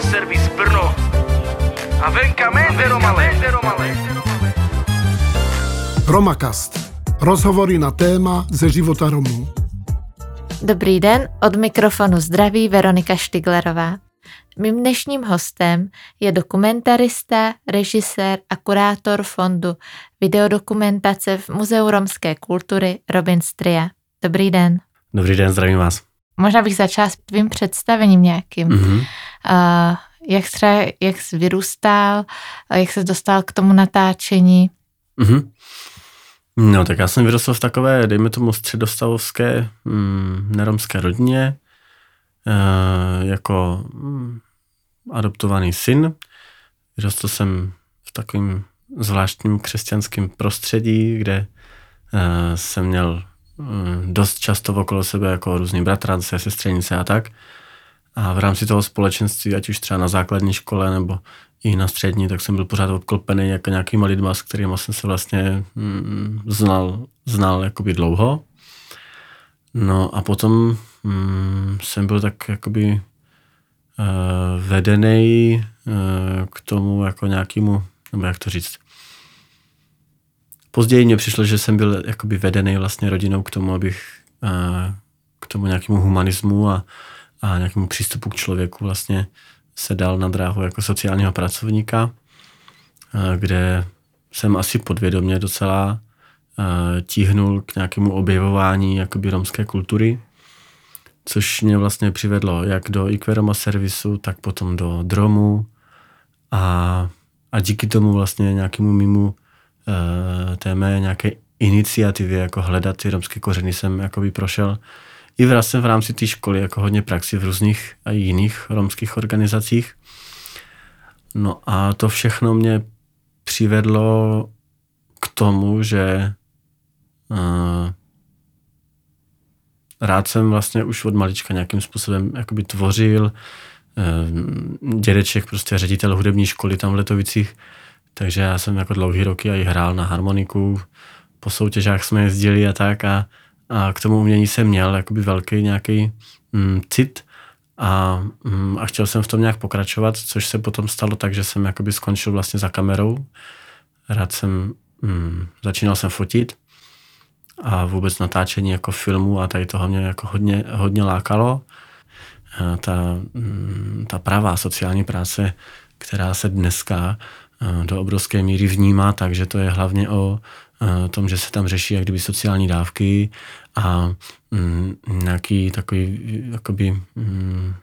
a servis Brno. A venka men, Veromale. Romakast. Rozhovory na téma ze života Romů. Dobrý den, od mikrofonu zdraví Veronika Štiglerová. Mým dnešním hostem je dokumentarista, režisér a kurátor fondu videodokumentace v Muzeu romské kultury Robin Stria. Dobrý den. Dobrý den, zdravím vás. Možná bych začala s tvým představením nějakým. Mm-hmm. Uh, jak třeba, jak jsi vyrůstal, jak se dostal k tomu natáčení? Mm-hmm. No, tak já jsem vyrostl v takové, dejme tomu, středostavovské mm, neromské rodině, e, jako mm, adoptovaný syn. Vyrostl jsem v takovém zvláštním křesťanském prostředí, kde e, jsem měl dost často okolo sebe jako různý bratrance, sestřenice a tak. A v rámci toho společenství, ať už třeba na základní škole nebo i na střední, tak jsem byl pořád obklopený jako nějakýma lidma, s kterými jsem se vlastně mm, znal, znal jakoby dlouho. No a potom mm, jsem byl tak jakoby uh, vedený uh, k tomu jako nějakému, nebo jak to říct, Později mně přišlo, že jsem byl jakoby vedený vlastně rodinou k tomu, abych uh, k tomu nějakému humanismu a, a nějakému přístupu k člověku vlastně se dal na dráhu jako sociálního pracovníka, eh, kde jsem asi podvědomě docela eh, tíhnul k nějakému objevování jakoby romské kultury, což mě vlastně přivedlo jak do Iqueroma servisu, tak potom do Dromu a, a díky tomu vlastně nějakému mimo eh, té mé nějaké iniciativě, jako hledat ty romské kořeny, jsem jakoby prošel i vlastně v rámci té školy jako hodně praxi v různých a jiných romských organizacích. No a to všechno mě přivedlo k tomu, že uh, rád jsem vlastně už od malička nějakým způsobem jakoby tvořil. Uh, dědeček, prostě ředitel hudební školy tam v Letovicích, takže já jsem jako dlouhý roky i hrál na harmoniku, po soutěžách jsme jezdili a tak a a k tomu umění jsem měl jakoby velký nějaký mm, cit a, mm, a chtěl jsem v tom nějak pokračovat, což se potom stalo tak, že jsem jakoby skončil vlastně za kamerou. Rád jsem, mm, začínal jsem fotit a vůbec natáčení jako filmu a tady toho mě jako hodně, hodně lákalo. A ta, mm, ta pravá sociální práce, která se dneska do obrovské míry vnímá, takže to je hlavně o tom, že se tam řeší jak kdyby sociální dávky a mm, nějaký takový, jakoby, mm,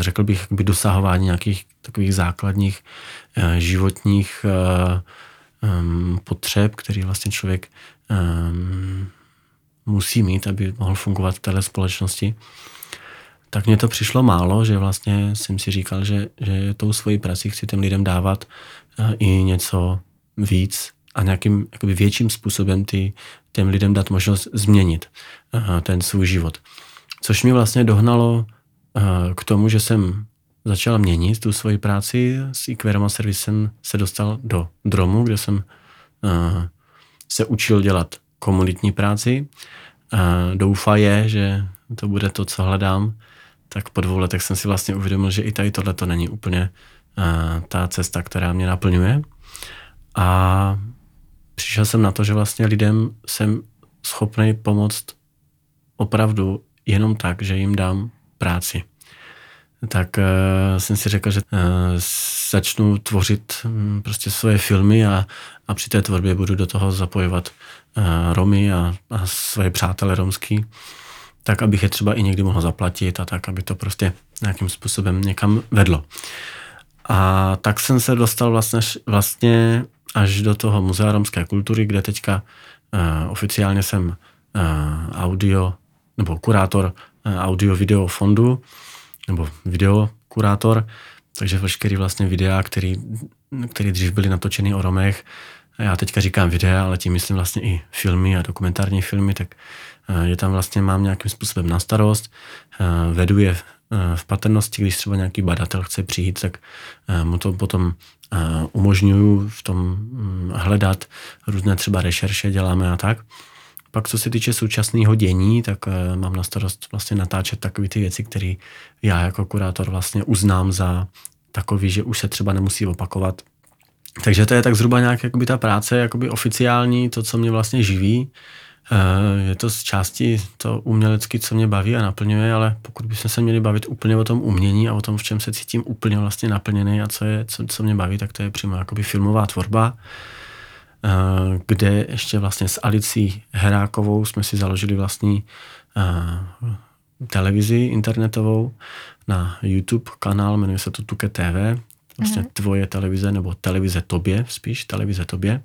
řekl bych, jakoby dosahování nějakých takových základních uh, životních potřeb, který vlastně člověk musí mít, aby mohl fungovat v téhle společnosti. Tak mně to přišlo málo, že vlastně jsem si říkal, že, že tou svojí prací chci těm lidem dávat uh, i něco víc, a nějakým jakoby větším způsobem ty, těm lidem dát možnost změnit uh, ten svůj život. Což mě vlastně dohnalo uh, k tomu, že jsem začal měnit tu svoji práci. S Iquerama servisem se dostal do Dromu, kde jsem se učil dělat komunitní práci. Doufa je, že to bude to, co hledám. Tak po dvou letech jsem si vlastně uvědomil, že i tady tohle to není úplně uh, ta cesta, která mě naplňuje. A přišel jsem na to, že vlastně lidem jsem schopný pomoct opravdu jenom tak, že jim dám práci. Tak uh, jsem si řekl, že uh, začnu tvořit um, prostě svoje filmy a, a při té tvorbě budu do toho zapojovat uh, Romy a, a svoje přátelé romský, tak abych je třeba i někdy mohl zaplatit a tak, aby to prostě nějakým způsobem někam vedlo. A tak jsem se dostal vlastně, vlastně až do toho Muzea romské kultury, kde teďka uh, oficiálně jsem uh, audio, nebo kurátor uh, audio-video fondu, nebo videokurátor, takže veškerý vlastně videa, který, který dřív byly natočeny o Romech, já teďka říkám videa, ale tím myslím vlastně i filmy a dokumentární filmy, tak je tam vlastně mám nějakým způsobem na starost, vedu je v patrnosti, když třeba nějaký badatel chce přijít, tak mu to potom umožňuju v tom mm, hledat různé třeba rešerše děláme a tak, pak co se týče současného dění, tak mám na starost vlastně natáčet takové ty věci, které já jako kurátor vlastně uznám za takový, že už se třeba nemusí opakovat. Takže to je tak zhruba nějak jakoby ta práce jakoby oficiální, to, co mě vlastně živí. Uh, je to z části to umělecky, co mě baví a naplňuje, ale pokud bychom se měli bavit úplně o tom umění a o tom, v čem se cítím úplně vlastně naplněný a co, je, co, co mě baví, tak to je přímo jakoby filmová tvorba. Eh, kde ještě vlastně s Alicí Herákovou jsme si založili vlastní eh, televizi internetovou na YouTube kanál, jmenuje se to Tuke TV, vlastně mm-hmm. tvoje televize, nebo televize tobě, spíš televize tobě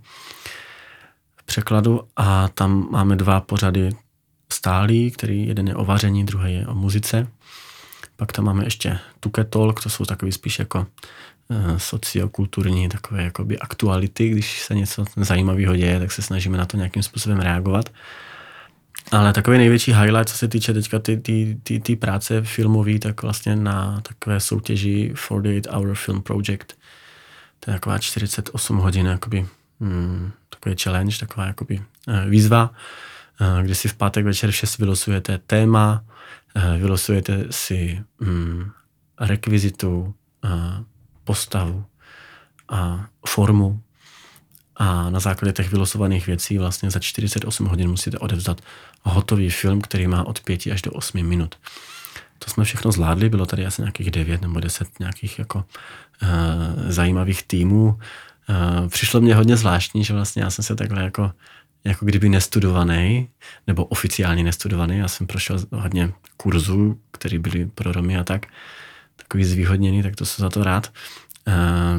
překladu a tam máme dva pořady stálí, který jeden je o vaření, druhý je o muzice. Pak tam máme ještě Tuke Talk, to jsou takový spíš jako Eh, sociokulturní takové jakoby aktuality, když se něco zajímavého děje, tak se snažíme na to nějakým způsobem reagovat. Ale takový největší highlight, co se týče teďka ty, ty, ty, ty práce filmové, tak vlastně na takové soutěži 48 Hour Film Project. To je taková 48 hodin, jakoby, hmm, takový challenge, taková jakoby, eh, výzva, eh, kdy si v pátek večer v 6 vylosujete téma, vylosujete si hmm, rekvizitu, postavu a formu a na základě těch vylosovaných věcí vlastně za 48 hodin musíte odevzdat hotový film, který má od 5 až do 8 minut. To jsme všechno zvládli, bylo tady asi nějakých 9 nebo 10 nějakých jako uh, zajímavých týmů. Uh, přišlo mě hodně zvláštní, že vlastně já jsem se takhle jako jako kdyby nestudovaný, nebo oficiálně nestudovaný. Já jsem prošel hodně kurzů, které byly pro Romy a tak takový zvýhodněný, tak to jsem za to rád.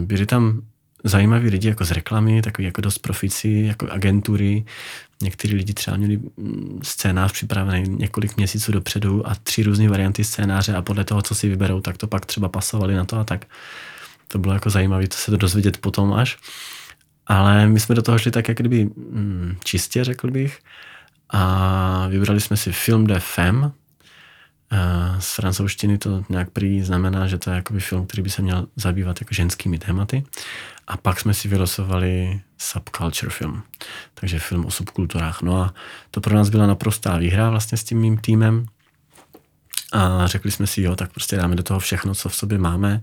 Byli tam zajímaví lidi jako z reklamy, takový jako dost profici, jako agentury. Někteří lidi třeba měli mm, scénář připravený několik měsíců dopředu a tři různé varianty scénáře a podle toho, co si vyberou, tak to pak třeba pasovali na to a tak. To bylo jako zajímavé to se to dozvědět potom až. Ale my jsme do toho šli tak jak kdyby mm, čistě, řekl bych. A vybrali jsme si film de Femme, z francouzštiny to nějak prý znamená, že to je jakoby film, který by se měl zabývat jako ženskými tématy. A pak jsme si vylosovali subculture film, takže film o subkulturách. No a to pro nás byla naprostá výhra vlastně s tím mým týmem. A řekli jsme si, jo, tak prostě dáme do toho všechno, co v sobě máme.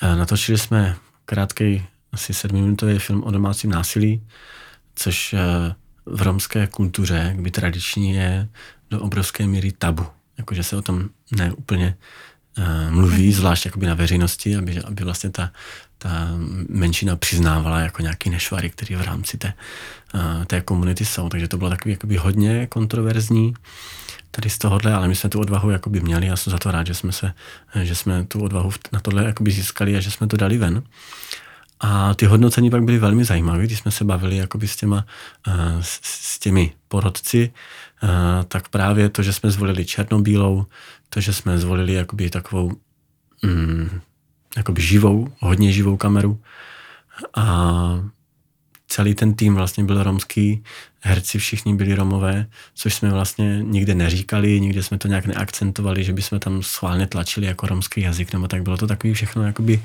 A natočili jsme krátký, asi sedmiminutový film o domácím násilí, což eh, v romské kultuře, kdy tradiční je do obrovské míry tabu jakože se o tom neúplně uh, mluví, zvlášť jakoby na veřejnosti, aby, aby vlastně ta, ta menšina přiznávala jako nějaký nešvary, který v rámci té, té komunity jsou. Takže to bylo takový jakoby hodně kontroverzní tady z tohohle, ale my jsme tu odvahu jakoby měli a jsem za to rád, že jsme, se, že jsme tu odvahu na tohle jakoby získali a že jsme to dali ven. A ty hodnocení pak byly velmi zajímavé, když jsme se bavili jakoby s, těma, uh, s, těmi porodci, tak právě to, že jsme zvolili černobílou, to, že jsme zvolili jakoby takovou mm, jakoby živou, hodně živou kameru a celý ten tým vlastně byl romský, herci všichni byli romové, což jsme vlastně nikde neříkali, nikde jsme to nějak neakcentovali, že bychom tam schválně tlačili jako romský jazyk, nebo tak bylo to takový všechno jakoby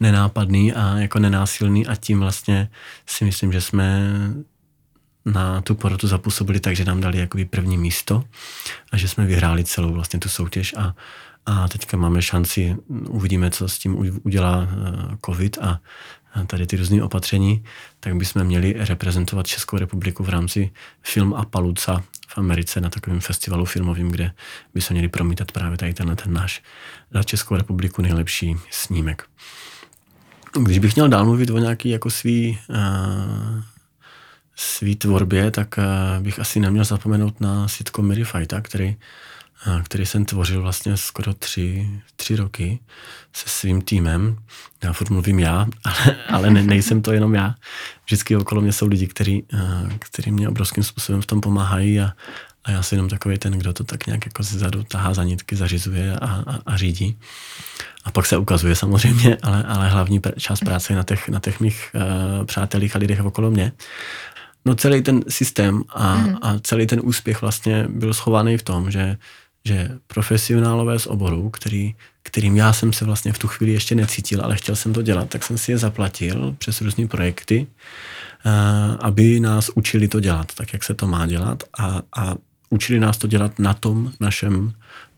nenápadný a jako nenásilný a tím vlastně si myslím, že jsme na tu porotu zapůsobili tak, že nám dali jakoby první místo a že jsme vyhráli celou vlastně tu soutěž a, a teďka máme šanci, uvidíme, co s tím udělá eh, covid a tady ty různé opatření, tak bychom měli reprezentovat Českou republiku v rámci Film a Paluca v Americe na takovém festivalu filmovým, kde by se měli promítat právě tady tenhle ten náš za Českou republiku nejlepší snímek. Když bych měl dál mluvit o nějaký jako svý uh, svý tvorbě, tak eh, bych asi neměl zapomenout na sitcom Mary Fajta, který, který jsem tvořil vlastně skoro tři, tři roky se svým týmem. Já furt mluvím já, ale, ale ne, nejsem to jenom já. Vždycky okolo mě jsou lidi, kteří, eh, kteří mě obrovským způsobem v tom pomáhají a, a já jsem jenom takový ten, kdo to tak nějak jako zezadu tahá za nitky, zařizuje a, a, a řídí. A pak se ukazuje samozřejmě, ale, ale hlavní část práce je na těch, na těch mých uh, přátelích a lidech okolo mě. No celý ten systém a, mm. a celý ten úspěch vlastně byl schovaný v tom, že, že profesionálové z oboru, který, kterým já jsem se vlastně v tu chvíli ještě necítil, ale chtěl jsem to dělat, tak jsem si je zaplatil přes různé projekty, eh, aby nás učili to dělat, tak jak se to má dělat a, a učili nás to dělat na tom našem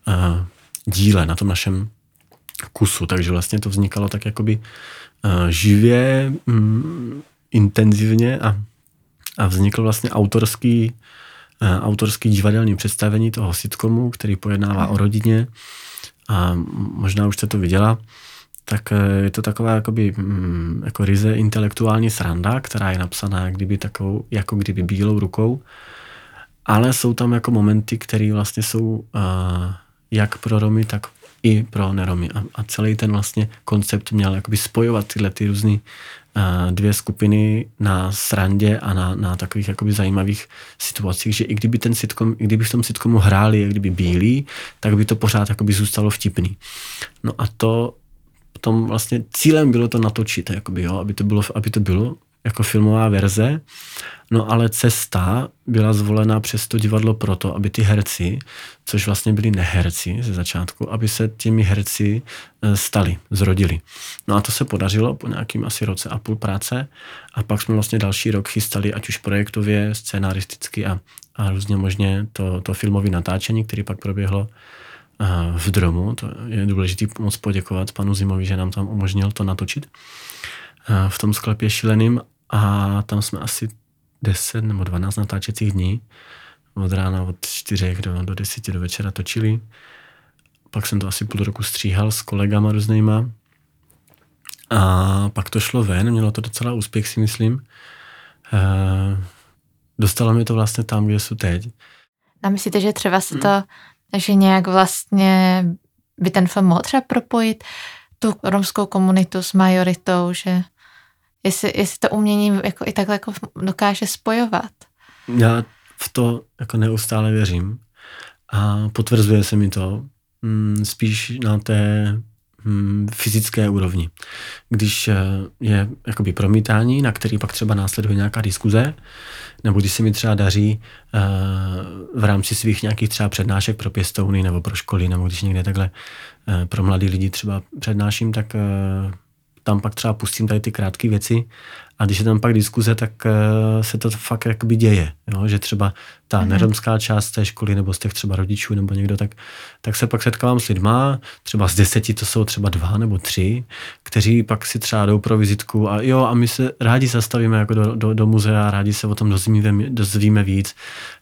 uh, díle, na tom našem kusu, takže vlastně to vznikalo tak jakoby uh, živě, um, intenzivně a, a vznikl vlastně autorský Eh, autorský divadelní představení toho sitcomu, který pojednává o rodině. A možná už jste to viděla, tak eh, je to taková jakoby, mm, jako ryze intelektuální sranda, která je napsaná kdyby takovou, jako kdyby bílou rukou, ale jsou tam jako momenty, které vlastně jsou uh, jak pro Romy, tak i pro neromy. A, a celý ten vlastně koncept měl jakoby spojovat tyhle ty různé dvě skupiny na srandě a na, na takových jakoby zajímavých situacích, že i kdyby ten sitcom, i kdyby v tom sitcomu hráli jak kdyby bílí, tak by to pořád jakoby zůstalo vtipný. No a to tom vlastně cílem bylo to natočit, jakoby, jo, aby to bylo, aby to bylo jako filmová verze, no ale cesta byla zvolena přes to divadlo proto, aby ty herci, což vlastně byli neherci ze začátku, aby se těmi herci e, stali, zrodili. No a to se podařilo po nějakým asi roce a půl práce a pak jsme vlastně další rok chystali, ať už projektově, scénaristicky a, a různě možně to, to filmové natáčení, které pak proběhlo e, v Dromu. To je důležité moc poděkovat panu Zimovi, že nám tam umožnil to natočit e, v tom sklepě šíleným a tam jsme asi 10 nebo 12 natáčecích dní. Od rána od 4 do, do 10 do večera točili. Pak jsem to asi půl roku stříhal s kolegama různýma. A pak to šlo ven, mělo to docela úspěch, si myslím. E, dostalo mi to vlastně tam, kde jsou teď. A myslíte, že třeba se to, hmm. že nějak vlastně by ten film mohl třeba propojit tu romskou komunitu s majoritou, že jestli, jestli to umění jako i takhle jako dokáže spojovat. Já v to jako neustále věřím a potvrzuje se mi to mm, spíš na té mm, fyzické úrovni. Když eh, je jakoby promítání, na který pak třeba následuje nějaká diskuze, nebo když se mi třeba daří eh, v rámci svých nějakých třeba přednášek pro pěstouny nebo pro školy, nebo když někde takhle eh, pro mladý lidi třeba přednáším, tak tam pak třeba pustím tady ty krátké věci a když je tam pak diskuze, tak uh, se to fakt jakoby děje, jo? že třeba ta mm-hmm. neromská část té školy nebo z těch třeba rodičů nebo někdo, tak, tak se pak setkávám s lidma, třeba z deseti to jsou třeba dva nebo tři, kteří pak si třeba jdou pro vizitku a jo a my se rádi zastavíme jako do, do, do muzea, rádi se o tom dozvíme, dozvíme víc,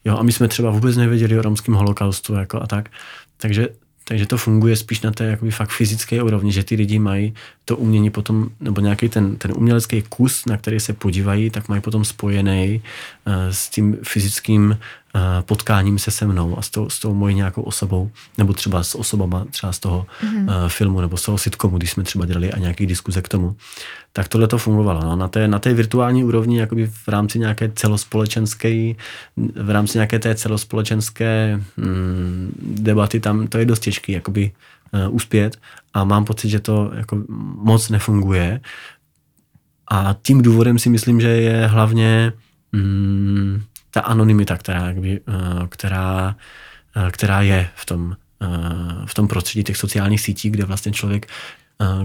jo a my jsme třeba vůbec nevěděli o romském holokaustu jako a tak, takže takže to funguje spíš na té jakoby fakt fyzické úrovni, že ty lidi mají to umění potom, nebo nějaký ten, ten umělecký kus, na který se podívají, tak mají potom spojený uh, s tím fyzickým uh, potkáním se se mnou a s tou, s tou mojí nějakou osobou, nebo třeba s osobama třeba z toho mm-hmm. uh, filmu nebo z toho sitcomu, když jsme třeba dělali a nějaký diskuze k tomu. Tak tohle to fungovalo. No. Na, té, na té virtuální úrovni, jakoby v rámci nějaké celospolečenské, v rámci nějaké té celospolečenské mm, debaty, tam to je dost těžký jakoby uh, uspět a mám pocit, že to jako moc nefunguje. A tím důvodem si myslím, že je hlavně mm, ta anonymita, která, jakby, uh, která, uh, která je v tom, uh, v tom prostředí těch sociálních sítí, kde vlastně člověk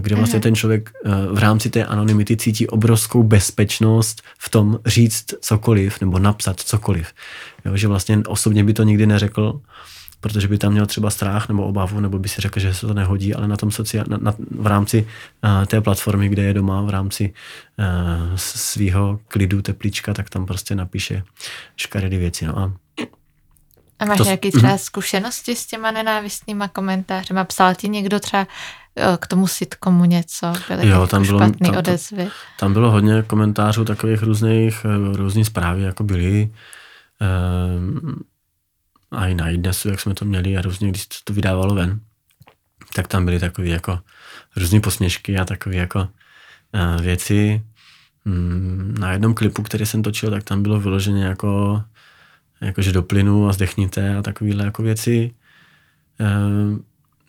kde vlastně mhm. ten člověk v rámci té anonymity cítí obrovskou bezpečnost v tom říct cokoliv nebo napsat cokoliv. Jo, že vlastně osobně by to nikdy neřekl, protože by tam měl třeba strach nebo obavu, nebo by si řekl, že se to nehodí, ale na tom sociál, na, na, v rámci uh, té platformy, kde je doma, v rámci uh, svého klidu, teplíčka, tak tam prostě napíše škaredý věci. No a a máš to, nějaké třeba mm. zkušenosti s těma nenávistnýma komentáři? Psal ti někdo třeba eh, k tomu sitcomu něco? Byly jo, tam bylo, tam, odezvy? Tam bylo hodně komentářů takových různých, různých zprávy, jako byly. A i na iDnesu, jak jsme to měli a různě, když to vydávalo ven, tak tam byly takové jako různé posměšky a takové jako uh, věci. Mm, na jednom klipu, který jsem točil, tak tam bylo vyloženě jako, jako že do plynu a zdechněte a takovéhle jako věci. Uh,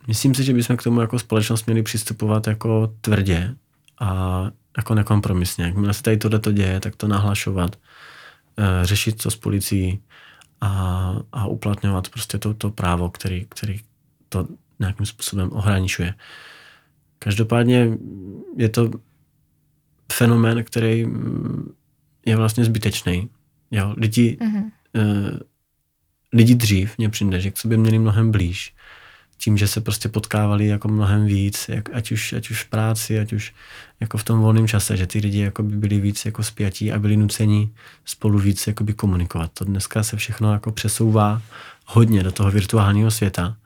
myslím si, že bychom k tomu jako společnost měli přistupovat jako tvrdě a jako nekompromisně. Jakmile se tady tohle to děje, tak to nahlašovat, uh, řešit to s policií, a, a uplatňovat prostě to, to právo, který, který to nějakým způsobem ohraničuje. Každopádně je to fenomén, který je vlastně zbytečný. Jo, lidi, mm-hmm. uh, lidi dřív, mě přijde, že k sobě měli mnohem blíž. Tím, že se prostě potkávali jako mnohem víc, jak, ať, už, ať už v práci, ať už jako v tom volném čase, že ty lidi jako by byli víc jako spjatí a byli nuceni spolu víc jako by komunikovat. To dneska se všechno jako přesouvá hodně do toho virtuálního světa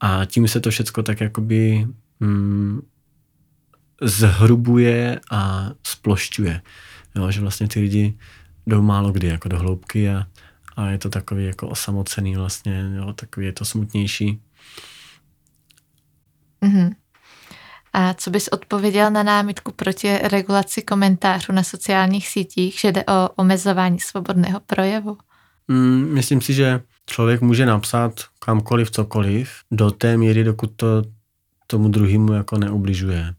a tím se to všechno tak jakoby mm, zhrubuje a splošťuje. Jo, že vlastně ty lidi jdou málo kdy jako do hloubky a, a je to takový jako osamocený vlastně, jo, takový je to smutnější. Mm-hmm. A co bys odpověděl na námitku proti regulaci komentářů na sociálních sítích, že jde o omezování svobodného projevu? Mm, myslím si, že člověk může napsat kamkoliv, cokoliv, do té míry, dokud to tomu druhému jako neubližuje.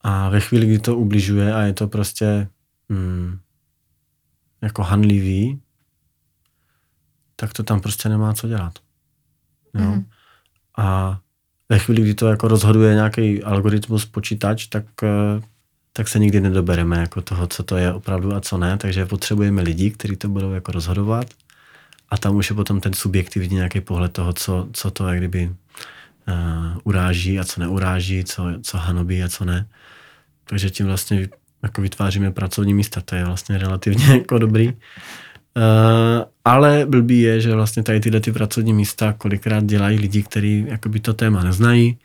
A ve chvíli, kdy to ubližuje a je to prostě mm, jako hanlivý, tak to tam prostě nemá co dělat. Jo? Mm. A ve chvíli, kdy to jako rozhoduje nějaký algoritmus, počítač, tak, eh, tak se nikdy nedobereme jako toho, co to je opravdu a co ne. Takže potřebujeme lidi, kteří to budou jako rozhodovat a tam už je potom ten subjektivní nějaký pohled toho, co, co to jak kdyby uh, uráží a co neuráží, co, co hanobí a co ne. Takže tím vlastně jako vytváříme pracovní místa, to je vlastně relativně jako dobrý. Uh, ale blbý je, že vlastně tady tyhle ty pracovní místa kolikrát dělají lidi, kteří jakoby to téma neznají,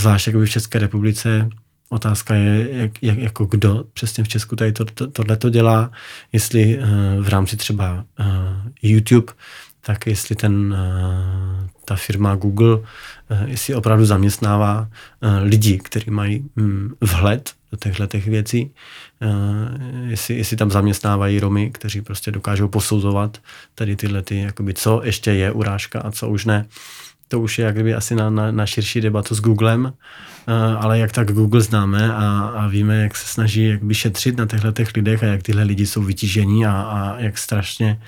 zvlášť jakoby v České republice. Otázka je, jak, jak, jako kdo přesně v Česku tady to, to, tohle to dělá, jestli uh, v rámci třeba uh, YouTube, tak jestli ten, uh, ta firma Google, uh, jestli opravdu zaměstnává uh, lidi, kteří mají um, vhled do těchto těch věcí, uh, jestli, jestli tam zaměstnávají Romy, kteří prostě dokážou posuzovat tady tyhle ty, jakoby, co ještě je urážka a co už ne. To už je jak kdyby asi na, na, na širší debatu s Googlem, uh, ale jak tak Google známe a, a víme, jak se snaží jakby šetřit na těchto těch lidech a jak tyhle lidi jsou vytížení a, a jak strašně,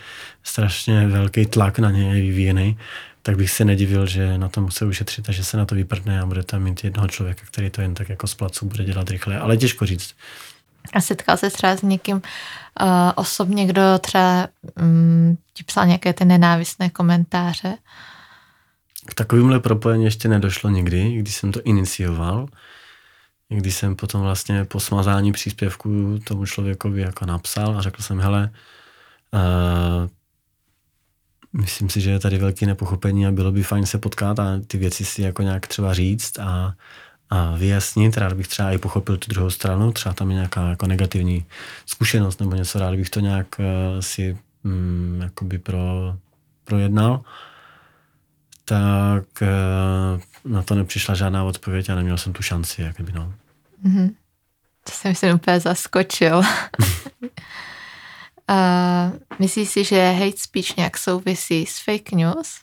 strašně velký tlak na ně je vyvíjený, tak bych se nedivil, že na to musí ušetřit a že se na to vyprdne a bude tam mít jednoho člověka, který to jen tak jako z placu bude dělat rychle. Ale těžko říct. A setkal se třeba s někým uh, osobně, kdo třeba um, ti psal nějaké ty nenávistné komentáře? K takovémhle propojení ještě nedošlo nikdy, když jsem to inicioval. Když jsem potom vlastně po smazání příspěvku tomu člověkovi jako napsal a řekl jsem, hele, uh, myslím si, že je tady velké nepochopení a bylo by fajn se potkat a ty věci si jako nějak třeba říct a, a vyjasnit. Rád bych třeba i pochopil tu druhou stranu, třeba tam je nějaká jako negativní zkušenost nebo něco, rád bych to nějak uh, si um, jakoby pro, projednal. Tak uh, na to nepřišla žádná odpověď a neměl jsem tu šanci, jakoby no. Mm-hmm. To jsem si úplně zaskočil. Uh, myslíš si, že hate speech nějak souvisí s fake news?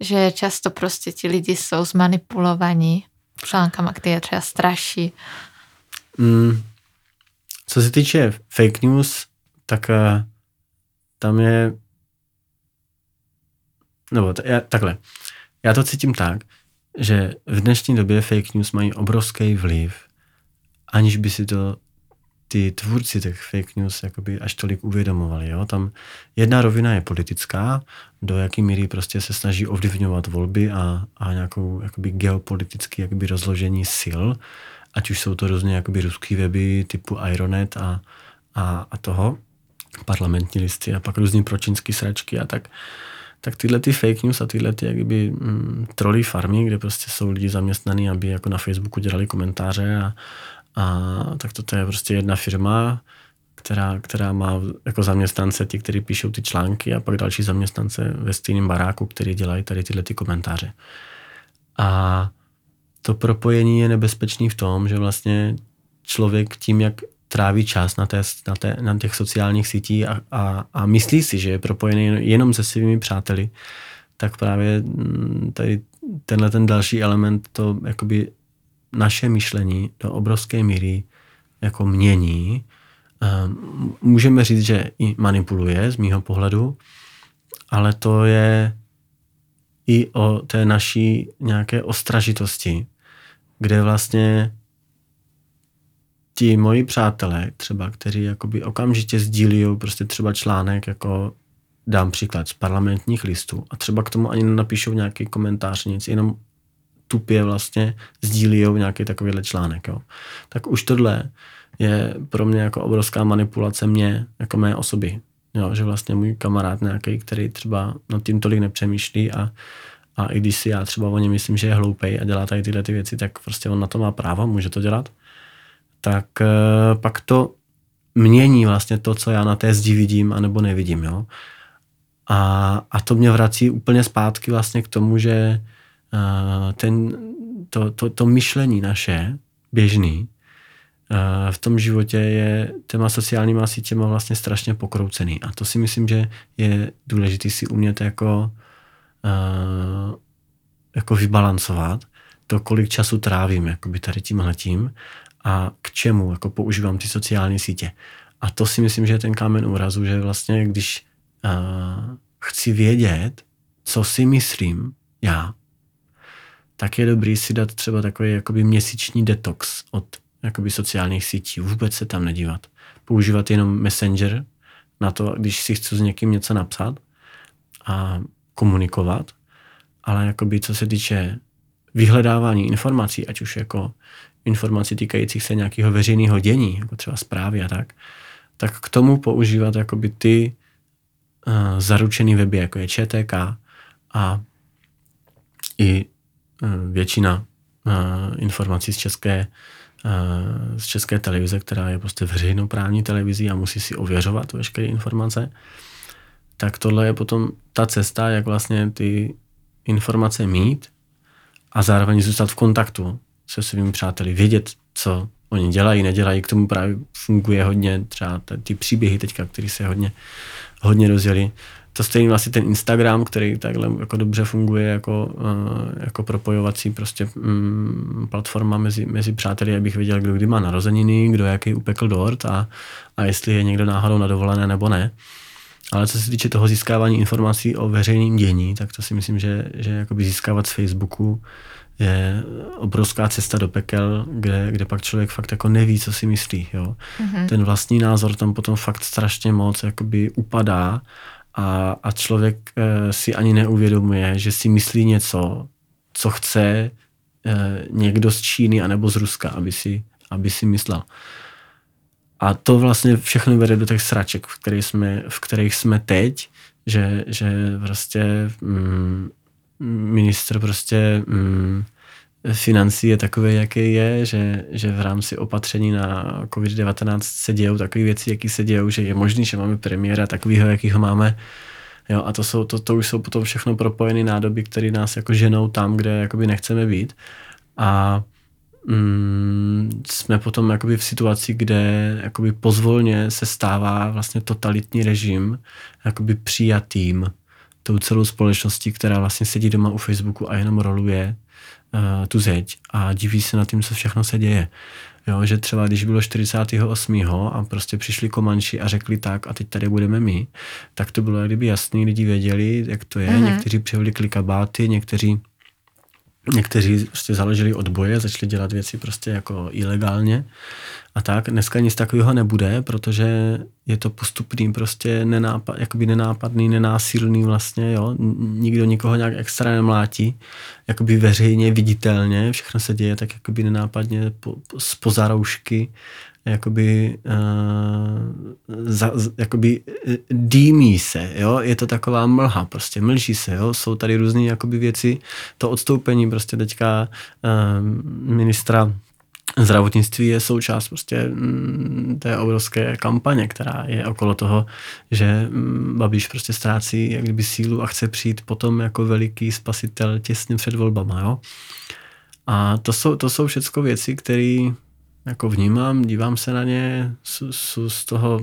Že často prostě ti lidi jsou zmanipulovaní článkama, které třeba straší? Mm, co se týče fake news, tak uh, tam je nebo t- já, takhle. Já to cítím tak, že v dnešní době fake news mají obrovský vliv, aniž by si to ty tvůrci těch fake news jakoby až tolik uvědomovali. Jo? Tam jedna rovina je politická, do jaký míry prostě se snaží ovlivňovat volby a, a nějakou jakoby geopolitický jakoby rozložení sil, ať už jsou to různě jakoby ruský weby typu Ironet a, a, a toho, parlamentní listy a pak různý pročínský sračky a tak tak tyhle ty fake news a tyhle ty jakoby mm, trollí farmy, kde prostě jsou lidi zaměstnaní, aby jako na Facebooku dělali komentáře a, a tak toto je prostě jedna firma, která, která má jako zaměstnance ti, kteří píšou ty články a pak další zaměstnance ve stejném baráku, který dělají tady tyhle ty komentáře. A to propojení je nebezpečný v tom, že vlastně člověk tím, jak tráví čas na, té, na, té, na těch sociálních sítích a, a, a myslí si, že je propojený jenom se svými přáteli, tak právě mm, tady tenhle ten další element to jakoby naše myšlení do obrovské míry jako mění. Ehm, můžeme říct, že i manipuluje z mýho pohledu, ale to je i o té naší nějaké ostražitosti, kde vlastně ti moji přátelé třeba, kteří jakoby okamžitě sdílí prostě třeba článek jako dám příklad z parlamentních listů a třeba k tomu ani nenapíšou nějaký komentář, nic, jenom tupě vlastně sdílí nějaký takovýhle článek. Jo. Tak už tohle je pro mě jako obrovská manipulace mě, jako mé osoby. Jo, že vlastně můj kamarád nějaký, který třeba nad tím tolik nepřemýšlí a, a i když si já třeba o něm myslím, že je hloupej a dělá tady tyhle ty věci, tak prostě on na to má právo, může to dělat. Tak e, pak to mění vlastně to, co já na té zdi vidím anebo nevidím. Jo. A, a to mě vrací úplně zpátky vlastně k tomu, že ten, to, to, to myšlení naše, běžný, v tom životě je těma sociálníma sítěma vlastně strašně pokroucený. A to si myslím, že je důležité si umět jako, jako vybalancovat to, kolik času trávím jakoby tady tímhletím a k čemu jako používám ty sociální sítě. A to si myslím, že je ten kámen úrazu, že vlastně když chci vědět, co si myslím já, tak je dobrý si dát třeba takový jakoby měsíční detox od jakoby sociálních sítí. Vůbec se tam nedívat. Používat jenom Messenger na to, když si chci s někým něco napsat a komunikovat, ale jakoby co se týče vyhledávání informací, ať už jako informací týkajících se nějakého veřejného dění, jako třeba zprávy a tak, tak k tomu používat jakoby ty uh, zaručený weby, jako je ČTK a i většina uh, informací z české, uh, z české televize, která je prostě veřejnoprávní televizí a musí si ověřovat veškeré informace, tak tohle je potom ta cesta, jak vlastně ty informace mít a zároveň zůstat v kontaktu se svými přáteli, vědět, co oni dělají, nedělají, k tomu právě funguje hodně třeba ty příběhy teďka, které se hodně, hodně rozjeli. To stejný vlastně ten Instagram, který takhle jako dobře funguje jako, eh, jako propojovací prostě um, platforma mezi, mezi přáteli, abych věděl, kdo kdy má narozeniny, kdo jaký upekl dort a, a jestli je někdo náhodou na dovolené nebo ne. Ale co se týče toho získávání informací o veřejném dění, tak to si myslím, že, že jakoby získávat z Facebooku je obrovská cesta do pekel, kde, kde pak člověk fakt jako neví, co si myslí. Jo. Mm-hmm. Ten vlastní názor tam potom fakt strašně moc jakoby upadá a, a člověk e, si ani neuvědomuje, že si myslí něco, co chce e, někdo z Číny anebo z Ruska, aby si, aby si myslel. A to vlastně všechno vede do těch sraček, v kterých jsme, v kterých jsme teď, že, že prostě mm, ministr prostě mm, financí je takový, jaký je, že, že v rámci opatření na COVID-19 se dějou takové věci, jaký se dějou, že je možný, že máme premiéra takového, jakýho máme. Jo, a to, jsou, to, to už jsou potom všechno propojené nádoby, které nás jako ženou tam, kde jakoby nechceme být. A mm, jsme potom jakoby v situaci, kde jakoby pozvolně se stává vlastně totalitní režim jakoby přijatým tou celou společností, která vlastně sedí doma u Facebooku a jenom roluje uh, tu zeď a diví se na tím, co všechno se děje. Jo, že třeba když bylo 48. a prostě přišli komanči a řekli tak a teď tady budeme my, tak to bylo, kdyby jasný, lidi věděli, jak to je. Mm-hmm. Někteří přivlíkli kabáty, někteří Někteří prostě založili odboje, začali dělat věci prostě jako ilegálně a tak. Dneska nic takového nebude, protože je to postupný, prostě nenápad, jakoby nenápadný, nenásilný vlastně, jo. Nikdo nikoho nějak extra nemlátí, jakoby veřejně, viditelně, všechno se děje tak jakoby nenápadně po, po, z pozaroušky, jakoby, uh, za, jakoby uh, dýmí se, jo, je to taková mlha, prostě mlží se, jo, jsou tady různé jakoby věci, to odstoupení prostě teďka uh, ministra zdravotnictví je součást prostě mm, té obrovské kampaně, která je okolo toho, že mm, Babiš prostě ztrácí jak kdyby sílu a chce přijít potom jako veliký spasitel těsně před volbama, jo. A to jsou, to jsou všechno věci, které jako vnímám, dívám se na ně, jsou z toho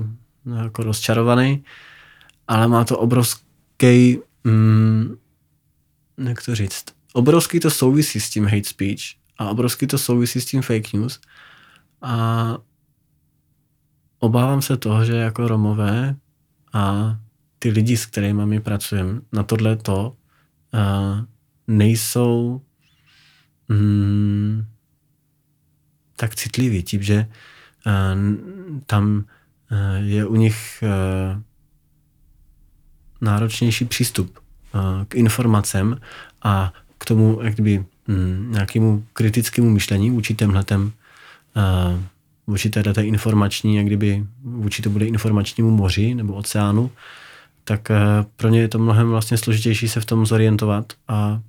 jako rozčarovaný, ale má to obrovský, mm, jak to říct, obrovský to souvisí s tím hate speech a obrovský to souvisí s tím fake news a obávám se toho, že jako Romové a ty lidi, s kterými my pracujeme, na tohle to uh, nejsou mm, tak citliví, tím, že uh, tam uh, je u nich uh, náročnější přístup k informacem a k tomu jak kdyby, mm, nějakému kritickému myšlení vůči těmhletem vůči této informační, jak kdyby vůči to bude informačnímu moři nebo oceánu, tak pro ně je to mnohem vlastně složitější se v tom zorientovat a,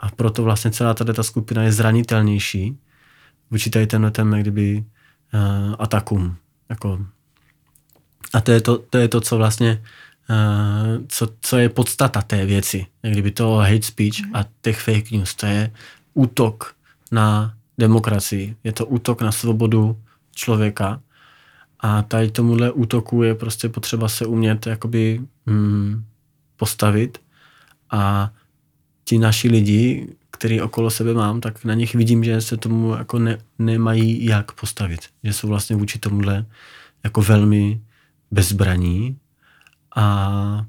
a proto vlastně celá tato skupina je zranitelnější vůči tady tenhle jak kdyby uh, atakům. Jako. A to je to, to je to, co vlastně uh, co, co je podstata té věci, jak kdyby toho hate speech a těch fake news, to je útok na demokracii, je to útok na svobodu člověka a tady tomuhle útoku je prostě potřeba se umět jakoby hmm, postavit a ti naši lidi, který okolo sebe mám, tak na nich vidím, že se tomu jako ne, nemají jak postavit. Že jsou vlastně vůči tomuhle jako velmi bezbraní a,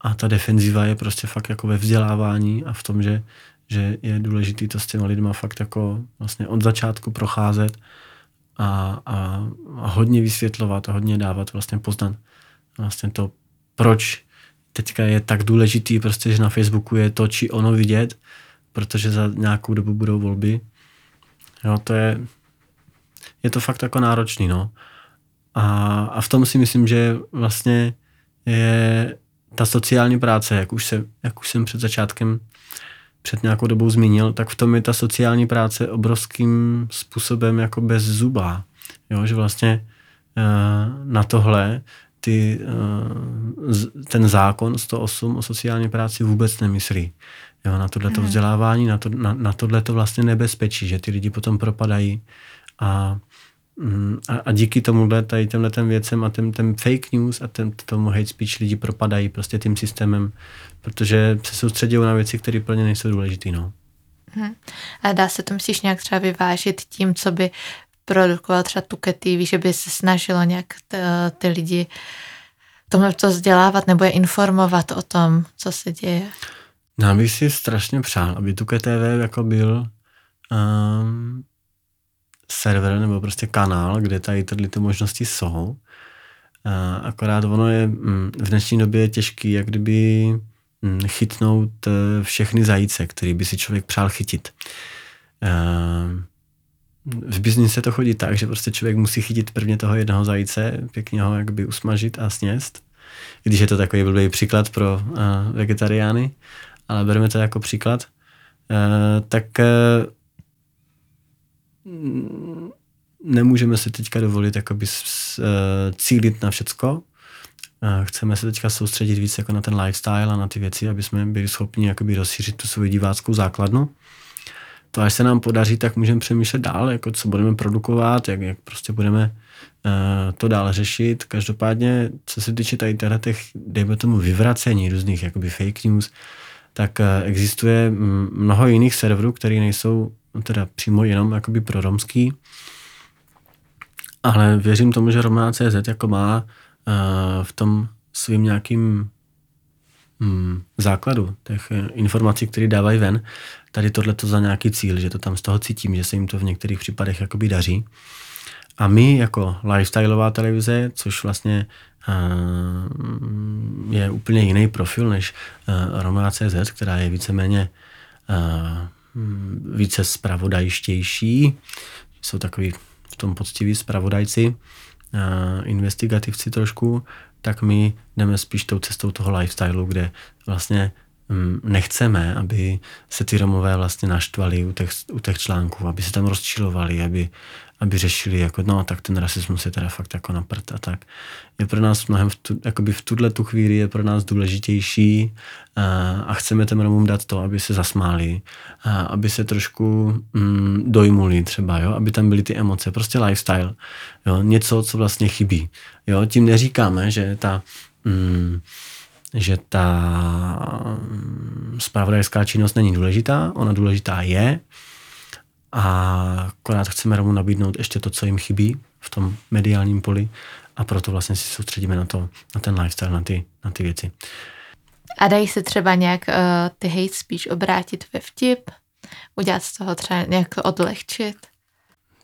a ta defenziva je prostě fakt jako ve vzdělávání a v tom, že, že je důležité to s těma lidma fakt jako vlastně od začátku procházet a, a, a hodně vysvětlovat a hodně dávat vlastně poznat vlastně to, proč teďka je tak důležitý prostě, že na Facebooku je to či ono vidět, protože za nějakou dobu budou volby. Jo, to je, je to fakt jako náročný, no. A, a v tom si myslím, že vlastně je ta sociální práce, jak už, se, jak už jsem před začátkem před nějakou dobou zmínil, tak v tom je ta sociální práce obrovským způsobem jako bez zuba. Jo, že vlastně uh, na tohle ty, uh, ten zákon 108 o sociální práci vůbec nemyslí. Jo, na tohleto hmm. vzdělávání, na, to, na, na tohleto vlastně nebezpečí, že ty lidi potom propadají a Mm, a, a díky tomu tady těmhle těm věcem a těm, těm fake news a těm, tomu hate speech lidi propadají prostě tím systémem, protože se soustředí na věci, které plně nejsou důležité. No. Hmm. A dá se to myslíš nějak třeba vyvážit tím, co by produkoval třeba Tuke TV, že by se snažilo nějak t, ty lidi tomu to vzdělávat nebo je informovat o tom, co se děje? Já bych si strašně přál, aby Tuke TV jako byl um, server nebo prostě kanál, kde tady tyhle ty možnosti jsou. A akorát ono je mm, v dnešní době těžký, jak kdyby mm, chytnout e, všechny zajíce, který by si člověk přál chytit. V biznise to chodí tak, že prostě člověk musí chytit prvně toho jednoho zajíce, pěkně ho jakby usmažit a sněst. Když je to takový blbý příklad pro vegetariány, ale bereme to jako příklad, tak e, nemůžeme si teďka dovolit jakoby eh, cílit na všecko. Eh, chceme se teďka soustředit víc jako na ten lifestyle a na ty věci, aby jsme byli schopni jakoby rozšířit tu svoji diváckou základnu. To až se nám podaří, tak můžeme přemýšlet dál, jako co budeme produkovat, jak, jak prostě budeme uh, to dál řešit. Každopádně, co se týče tady těch, dejme tomu, vyvracení různých jakoby fake news, tak uh, existuje mnoho jiných serverů, které nejsou teda přímo jenom jakoby pro romský, ale věřím tomu, že Romana.cz jako má uh, v tom svým nějakým um, základu těch informací, které dávají ven, tady tohle to za nějaký cíl, že to tam z toho cítím, že se jim to v některých případech jakoby daří. A my jako lifestyleová televize, což vlastně uh, je úplně jiný profil než uh, Romana.cz, která je víceméně uh, více spravodajštější. Jsou takový v tom poctiví spravodajci, investigativci trošku, tak my jdeme spíš tou cestou toho lifestylu, kde vlastně nechceme, aby se ty Romové vlastně naštvali u těch, u těch článků, aby se tam rozčilovali, aby, aby řešili, jako no, tak ten rasismus je teda fakt jako na prd a tak. Je pro nás mnohem, v jakoby v tuhle tu chvíli je pro nás důležitější a, a chceme těm Romům dát to, aby se zasmáli, a aby se trošku mm, dojmuli třeba, jo, aby tam byly ty emoce, prostě lifestyle, jo, něco, co vlastně chybí. Jo, tím neříkáme, že ta mm, že ta spravodajská činnost není důležitá, ona důležitá je, a akorát chceme Romu nabídnout ještě to, co jim chybí v tom mediálním poli a proto vlastně si soustředíme na, to, na ten lifestyle, na ty, na ty věci. A dají se třeba nějak uh, ty hate speech obrátit ve vtip? Udělat z toho třeba nějak odlehčit?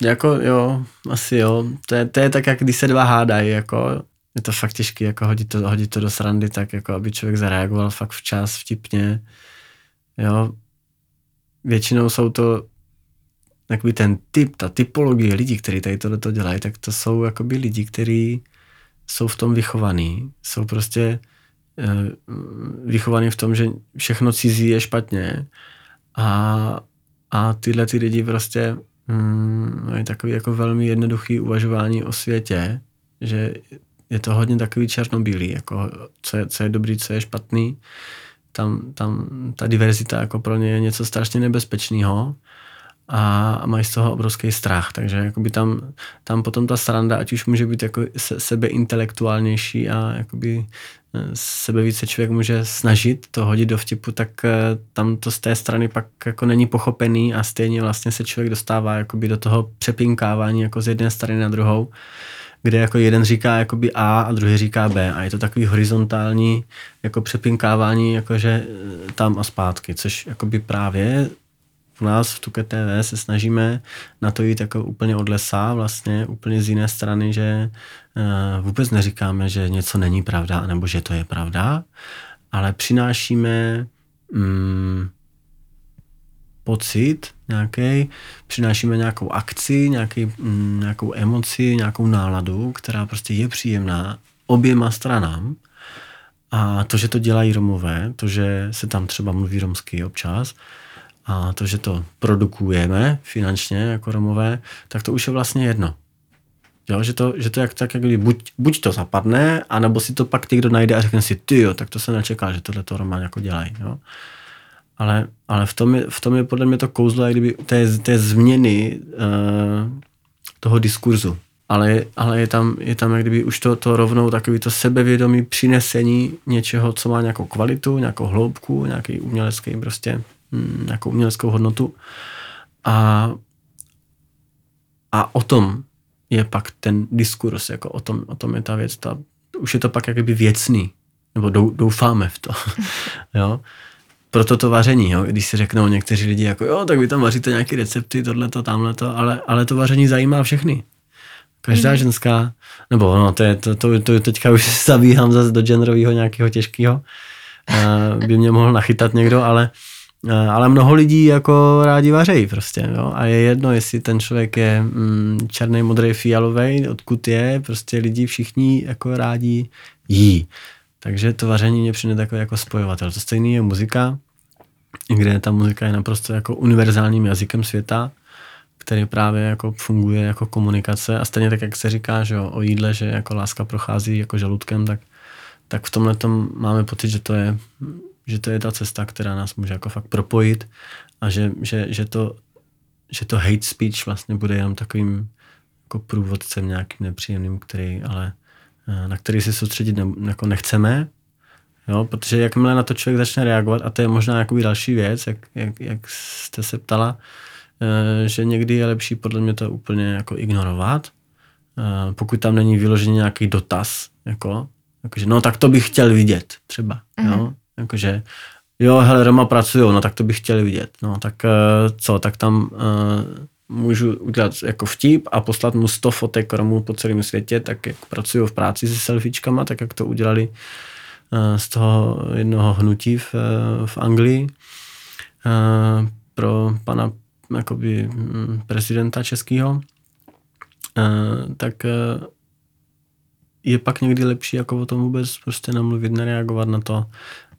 Jako jo, asi jo. To je, to je tak, jak když se dva hádají, jako je to fakt těžké jako hodit to, hodit to do srandy, tak jako aby člověk zareagoval fakt včas, vtipně. Jo. Většinou jsou to jakoby ten typ, ta typologie lidí, kteří tady tohle dělají, tak to jsou jakoby lidi, kteří jsou v tom vychovaní. Jsou prostě uh, vychovaní v tom, že všechno cizí je špatně a, a tyhle ty lidi prostě mm, mají takový jako velmi jednoduchý uvažování o světě, že je to hodně takový černobílý, jako co je, co je dobrý, co je špatný. Tam, tam ta diverzita jako pro ně je něco strašně nebezpečného a mají z toho obrovský strach, takže jakoby tam, tam potom ta sranda, ať už může být jako se, sebeintelektuálnější a jakoby eh, sebe více člověk může snažit to hodit do vtipu, tak eh, tam to z té strany pak jako není pochopený a stejně vlastně se člověk dostává jakoby do toho přepinkávání jako z jedné strany na druhou kde jako jeden říká jakoby A a druhý říká B. A je to takový horizontální jako přepinkávání jakože eh, tam a zpátky, což jakoby právě u nás v Tuke TV se snažíme na to jít jako úplně od lesa, vlastně úplně z jiné strany, že uh, vůbec neříkáme, že něco není pravda, nebo že to je pravda, ale přinášíme um, pocit nějaký, přinášíme nějakou akci, nějaký, um, nějakou emoci, nějakou náladu, která prostě je příjemná oběma stranám. A to, že to dělají Romové, to, že se tam třeba mluví romsky občas, a to, že to produkujeme finančně jako Romové, tak to už je vlastně jedno. Jo, že to, že to jak, tak jak buď, buď to zapadne, anebo si to pak někdo najde a řekne si, ty jo, tak to se nečeká, že tohle to Román jako dělají. Jo. Ale, ale v, tom je, v tom je podle mě to kouzlo, kdyby té, té změny uh, toho diskurzu. Ale, ale je, tam, je tam jak kdyby už to, to rovnou takový to sebevědomí přinesení něčeho, co má nějakou kvalitu, nějakou hloubku, nějaký umělecký prostě Mm, nějakou uměleckou hodnotu. A, a o tom je pak ten diskurs, jako o tom, o tom je ta věc. Ta, už je to pak jakoby věcný, nebo doufáme v to. jo? Proto to vaření, jo? když si řeknou někteří lidi, jako jo, tak vy tam vaříte nějaké recepty, tohleto, tamhleto, ale, ale to vaření zajímá všechny. Každá mm. ženská, nebo no, to, je, to, to, to teďka už zabíhám zase do genderového nějakého těžkého, uh, by mě mohl nachytat někdo, ale Eh, ale mnoho lidí jako rádi vařejí prostě, jo? a je jedno, jestli ten člověk je mm, černý, modrý, fialový, odkud je, prostě lidi všichni jako rádi jí. Takže to vaření mě přijde takový jako spojovatel. To stejný je muzika, kde ta muzika je naprosto jako univerzálním jazykem světa, který právě jako funguje jako komunikace a stejně tak, jak se říká, že o jídle, že jako láska prochází jako žaludkem, tak, tak v tomhle tom máme pocit, že to je že to je ta cesta, která nás může jako fakt propojit a že, že, že, to, že to hate speech vlastně bude jenom takovým jako průvodcem nějakým nepříjemným, který ale na který se soustředit ne, jako nechceme, jo, protože jakmile na to člověk začne reagovat, a to je možná jakoby další věc, jak, jak, jak jste se ptala, eh, že někdy je lepší podle mě to úplně jako ignorovat, eh, pokud tam není vyložený nějaký dotaz, jako, jakože no tak to bych chtěl vidět třeba, mm-hmm. jo, mhm. Jakože, jo, hele, Roma pracují, no tak to bych chtěl vidět. No tak co, tak tam můžu udělat jako vtip a poslat mu 100 fotek Romů po celém světě, tak jak pracují v práci se selfiečkama, tak jak to udělali uh, z toho jednoho hnutí v, uh, v Anglii uh, pro pana jakoby, um, prezidenta českého, tak je pak někdy lepší jako o tom vůbec prostě namluvit, nereagovat na to,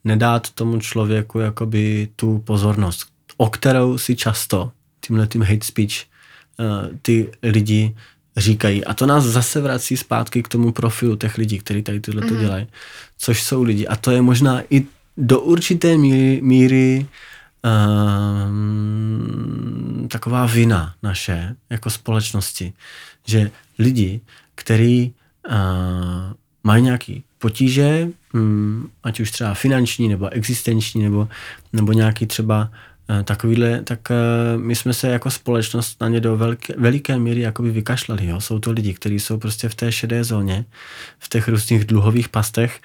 nedát tomu člověku jakoby tu pozornost, o kterou si často tímhle tím hate speech uh, ty lidi říkají. A to nás zase vrací zpátky k tomu profilu těch lidí, kteří tady tohle to mm-hmm. dělají, což jsou lidi. A to je možná i do určité míry, míry um, taková vina naše jako společnosti, že lidi, kteří uh, mají nějaký potíže, hm, ať už třeba finanční, nebo existenční, nebo, nebo nějaký třeba eh, takovýhle, tak eh, my jsme se jako společnost na ně do velké, veliké míry jakoby vykašlali. Jo? Jsou to lidi, kteří jsou prostě v té šedé zóně, v těch různých dluhových pastech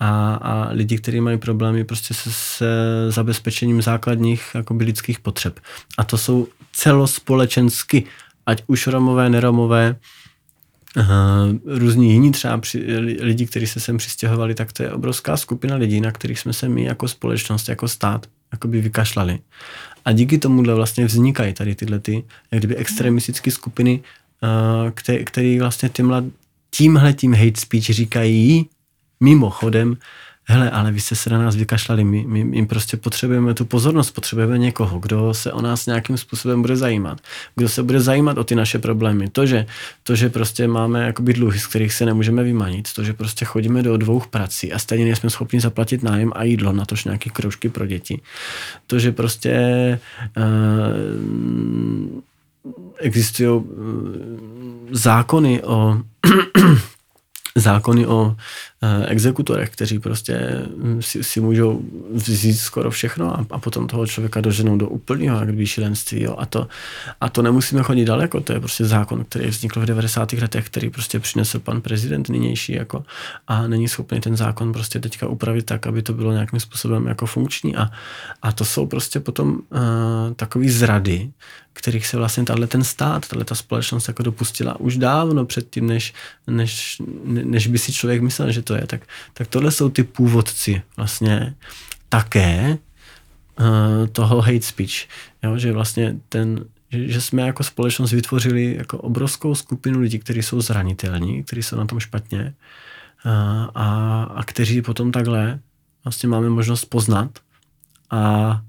a, a lidi, kteří mají problémy prostě se, se zabezpečením základních jakoby lidských potřeb. A to jsou celospolečensky, ať už Romové, neromové, Uh, různí jiní třeba při, lidi, kteří se sem přistěhovali, tak to je obrovská skupina lidí, na kterých jsme se my jako společnost, jako stát, jakoby vykašlali. A díky tomuhle vlastně vznikají tady tyhle ty, jak kdyby extremistické skupiny, uh, které, vlastně tímhle, tímhle tím hate speech říkají mimochodem, hele, ale vy jste se na nás vykašlali, my, my, my prostě potřebujeme tu pozornost, potřebujeme někoho, kdo se o nás nějakým způsobem bude zajímat, kdo se bude zajímat o ty naše problémy. To, že, to, že prostě máme jakoby dluhy, z kterých se nemůžeme vymanit, to, že prostě chodíme do dvou prací a stejně nejsme schopni zaplatit nájem a jídlo, na tož nějaké kroužky pro děti. To, že prostě uh, existují uh, zákony o zákony o Eh, exekutorech, kteří prostě hm, si, si můžou vzít skoro všechno a, a potom toho člověka doženou do úplného jak šílenství. Jo. A, to, a to nemusíme chodit daleko, to je prostě zákon, který vznikl v 90. letech, který prostě přinesl pan prezident nynější jako, a není schopný ten zákon prostě teďka upravit tak, aby to bylo nějakým způsobem jako funkční. A, a to jsou prostě potom uh, takový zrady, kterých se vlastně tahle ten stát, tahle ta společnost jako dopustila už dávno předtím, než, než, než by si člověk myslel, že to je. Tak, tak tohle jsou ty původci vlastně také uh, toho hate speech. Jo? Že vlastně ten, že, že jsme jako společnost vytvořili jako obrovskou skupinu lidí, kteří jsou zranitelní, kteří jsou na tom špatně uh, a, a kteří potom takhle vlastně máme možnost poznat a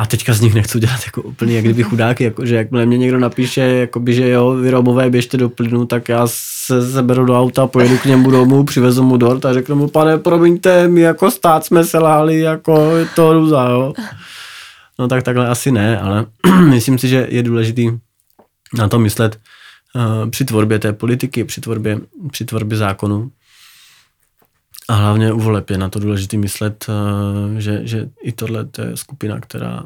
a teďka z nich nechci dělat jako úplně jak kdyby chudáky, jako, že jakmile mě někdo napíše, jakoby, že jo, vy Romové běžte do plynu, tak já se zeberu do auta, pojedu k němu domů, přivezu mu dort a řeknu mu, pane, promiňte, my jako stát jsme selhali, jako je to růza, jo. No tak takhle asi ne, ale myslím si, že je důležitý na to myslet uh, při tvorbě té politiky, při tvorbě, při tvorbě zákonu. A hlavně u voleb je na to důležité myslet, uh, že, že i tohle je skupina, která,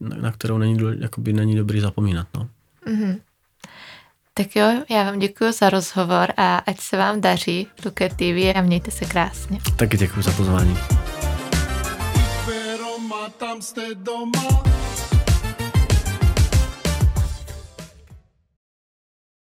na kterou není, jakoby není dobrý zapomínat. No. Mm-hmm. Tak jo, já vám děkuji za rozhovor a ať se vám daří v Luke TV a mějte se krásně. Taky děkuji za pozvání.